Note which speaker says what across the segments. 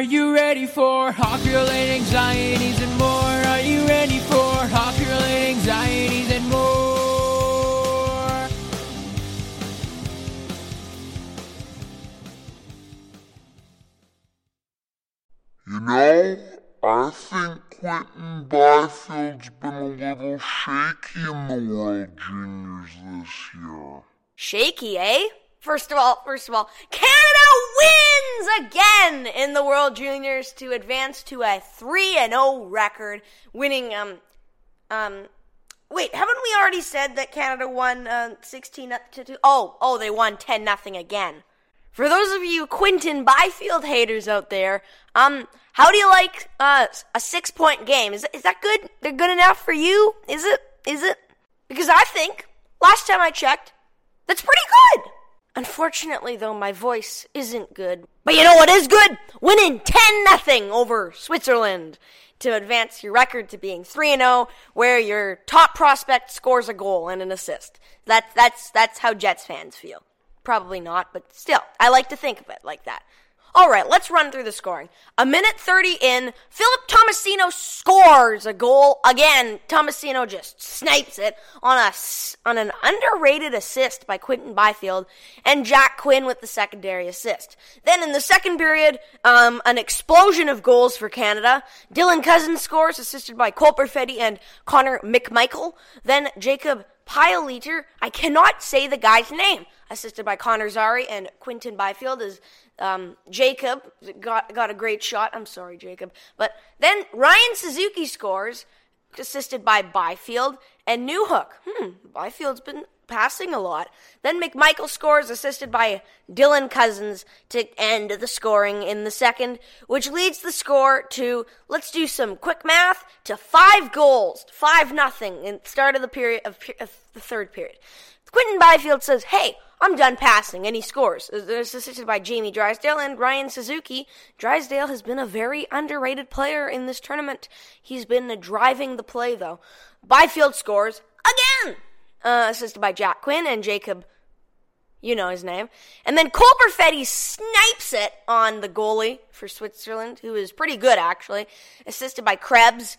Speaker 1: Are you ready for hockey related anxieties and more? Are you ready for hockey related anxieties and more?
Speaker 2: You know, I think Quinton Byfield's been a little shaky in the World Juniors this year.
Speaker 3: Shaky, eh? First of all, first of all, Canada wins again in the World Juniors to advance to a 3 and 0 record, winning um um wait, haven't we already said that Canada won uh, 16 up to 2? Oh, oh, they won 10 nothing again. For those of you Quinton Byfield haters out there, um how do you like uh, a 6-point game? Is is that good? They're good enough for you? Is it? Is it? Because I think last time I checked, that's pretty good. Unfortunately, though, my voice isn't good. But you know what is good? Winning 10 nothing over Switzerland to advance your record to being 3 0, where your top prospect scores a goal and an assist. That's, that's, that's how Jets fans feel. Probably not, but still, I like to think of it like that. All right, let's run through the scoring. A minute 30 in, Philip Tomasino scores a goal. Again, Tomasino just snipes it on a on an underrated assist by Quinton Byfield and Jack Quinn with the secondary assist. Then in the second period, um, an explosion of goals for Canada. Dylan Cozens scores, assisted by Cole Perfetti and Connor McMichael. Then Jacob Pileater, I cannot say the guy's name, assisted by Connor Zary and Quinton Byfield is um, Jacob got got a great shot. I'm sorry, Jacob. But then Ryan Suzuki scores, assisted by Byfield and Newhook. Hmm, Byfield's been passing a lot. Then McMichael scores, assisted by Dylan Cozens, to end the scoring in the second, which leads the score to let's do some quick math to five goals, five nothing in start of the period of, of the third period. Quinton Byfield says, "Hey." I'm done passing, and he scores. Assisted by Jamie Drysdale and Ryan Suzuki. Drysdale has been a very underrated player in this tournament. He's been driving the play, though. Byfield scores again, uh, assisted by Jack Quinn and Jacob. You know his name. And then Cole Perfetti snipes it on the goalie for Switzerland, who is pretty good, actually, assisted by Krebs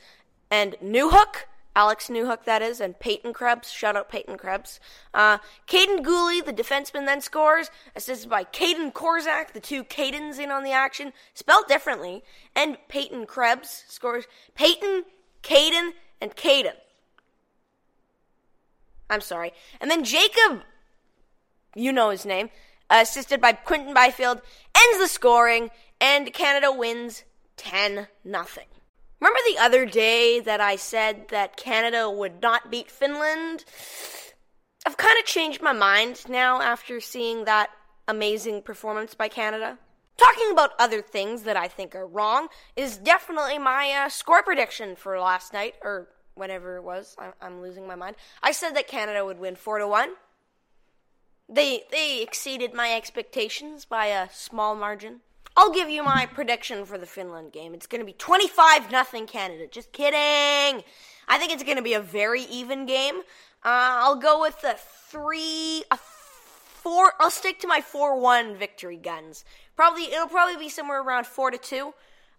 Speaker 3: and Newhook. Alex Newhook, that is, and Peyton Krebs. Shout out Peyton Krebs. Uh, Kaiden Guhle, the defenseman, then scores, assisted by Kaedan Korczak, the two Caidens in on the action, spelled differently. And Peyton Krebs scores. Peyton, Caden, and Caden. I'm sorry. And then Jacob, you know his name, assisted by Quinton Byfield, ends the scoring, and Canada wins 10 nothing. Remember the other day that I said that Canada would not beat Finland? I've kind of changed my mind now after seeing that amazing performance by Canada. Talking about other things that I think are wrong is definitely my uh, score prediction for last night, or whatever it was. I- am losing my mind. I said that Canada would win 4 to 1. They, they exceeded my expectations by a small margin. I'll give you my prediction for the Finland game. It's going to be 25 nothing Canada. Just kidding. I think it's going to be a very even game. Uh, I'll go with a three, a four. I'll stick to my four-one victory guns. Probably it'll probably be somewhere around four to two.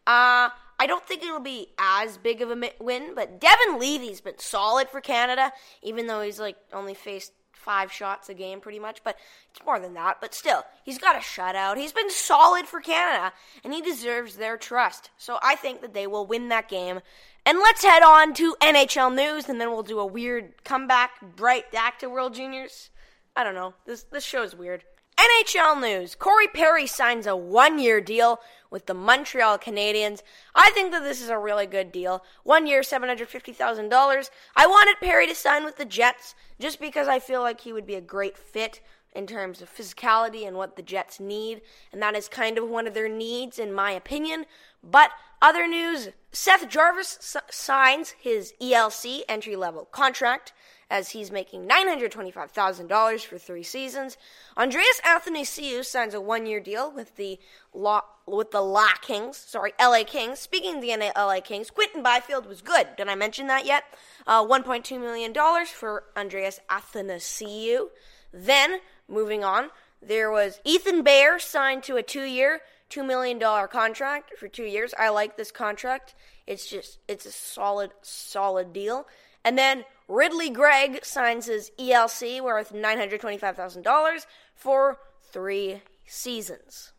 Speaker 3: Uh, I don't think it'll be as big of a win, but Devon Levi's been solid for Canada, even though he's like only faced five shots a game pretty much, but it's more than that. But still, he's got a shutout. He's been solid for Canada, and he deserves their trust. So I think that they will win that game. And let's head on to NHL news, and then we'll do a weird comeback, bright back to World Juniors. I don't know. This this show's weird. NHL news. Corey Perry signs a one-year deal with the Montreal Canadiens. I think that this is a really good deal. One year, $750,000. I wanted Perry to sign with the Jets just because I feel like he would be a great fit in terms of physicality and what the Jets need, and that is kind of one of their needs, in my opinion. But other news Seth Jarvis s- signs his ELC entry level contract as he's making $925,000 for three seasons. Andreas Athanasiou signs a one-year deal with the La, with the La Kings, sorry, LA Kings. Speaking of the LA Kings, Quinton Byfield was good. Did I mention that yet? Uh, $1.2 million for Andreas Athanasiou. Then, moving on, there was Ethan Bear signed to a two-year, $2 million contract for two years. I like this contract. It's just, it's a solid, solid deal. And then Ridly Greig signs his ELC worth $925,000 for three seasons.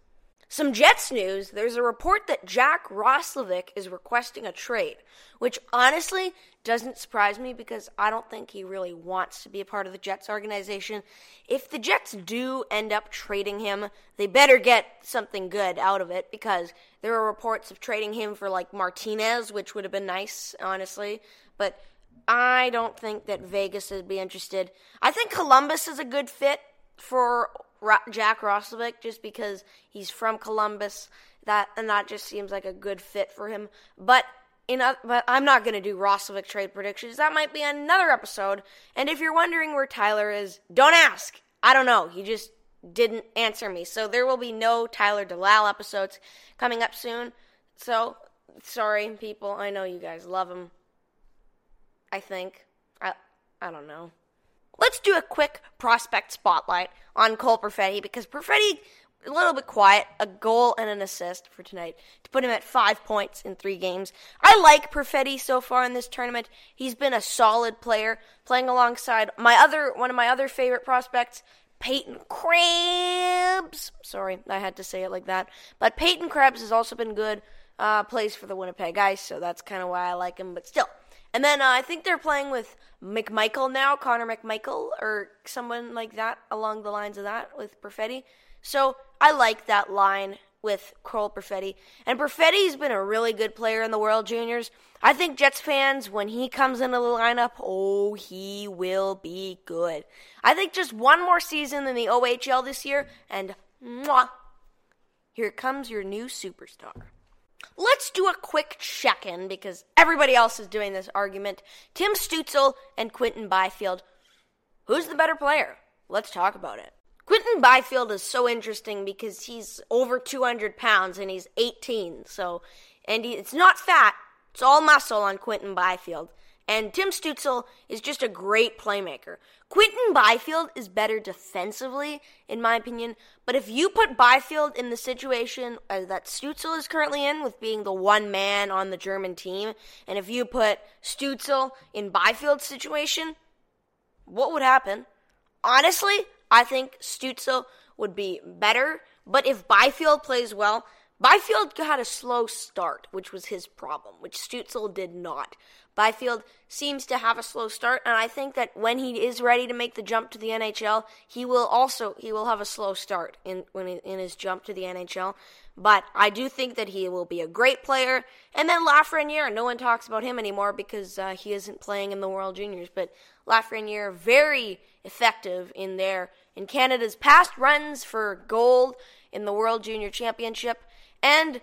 Speaker 3: Some Jets news there's a report that Jack Roslovic is requesting a trade, which honestly doesn't surprise me because I don't think he really wants to be a part of the Jets organization. If the Jets do end up trading him, they better get something good out of it because there are reports of trading him for like Martinez, which would have been nice, honestly. But I don't think that Vegas would be interested. I think Columbus is a good fit for Jack Roslovic just because he's from Columbus. That and that just seems like a good fit for him. But in but I'm not going to do Roslovic trade predictions. That might be another episode. And if you're wondering where Tyler is, don't ask. I don't know. He just didn't answer me. So there will be no Tyler DeLal episodes coming up soon. So sorry, people. I know you guys love him. I think. I I don't know. Let's do a quick prospect spotlight on Cole Perfetti because Perfetti a little bit quiet, a goal and an assist for tonight to put him at five points in three games. I like Perfetti so far in this tournament. He's been a solid player, playing alongside my other one of my other favorite prospects, Peyton Krebs. Sorry, I had to say it like that. But Peyton Krebs has also been good. Uh, plays for the Winnipeg Ice, so that's kind of why I like him. But still, and then uh, I think they're playing with McMichael now, Connor McMichael, or someone like that along the lines of that with Perfetti. So I like that line with Cole Perfetti. And Perfetti's been a really good player in the World Juniors. I think Jets fans, when he comes into the lineup, oh, he will be good. I think just one more season in the OHL this year, and mwah, here comes your new superstar. Let's do a quick check in because everybody else is doing this argument. Tim Stützle and Quinton Byfield. Who's the better player? Let's talk about it. Quinton Byfield is so interesting because he's over 200 pounds and he's 18. So, and he, it's not fat, it's all muscle on Quinton Byfield. And Tim Stützle is just a great playmaker. Quinton Byfield is better defensively, in my opinion. But if you put Byfield in the situation uh, that Stützle is currently in, with being the one man on the German team, and if you put Stützle in Byfield's situation, what would happen? Honestly, I think Stützle would be better. But if Byfield plays well, Byfield had a slow start, which was his problem, which Stützle did not. Byfield seems to have a slow start, and I think that when he is ready to make the jump to the NHL, he will also he will have a slow start in when he, in his jump to the NHL. But I do think that he will be a great player. And then Lafreniere, no one talks about him anymore because uh, he isn't playing in the World Juniors. But Lafreniere, very effective in their in Canada's past runs for gold in the World Junior Championship. And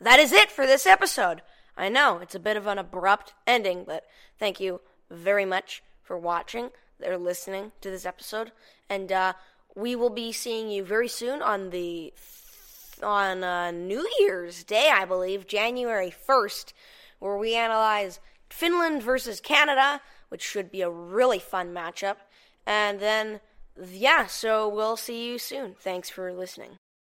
Speaker 3: that is it for this episode. I know it's a bit of an abrupt ending, but thank you very much for watching or listening to this episode. And uh, we will be seeing you very soon on the on uh, New Year's Day, I believe, January first, where we analyze Finland versus Canada, which should be a really fun matchup. And then, yeah, so we'll see you soon. Thanks for listening.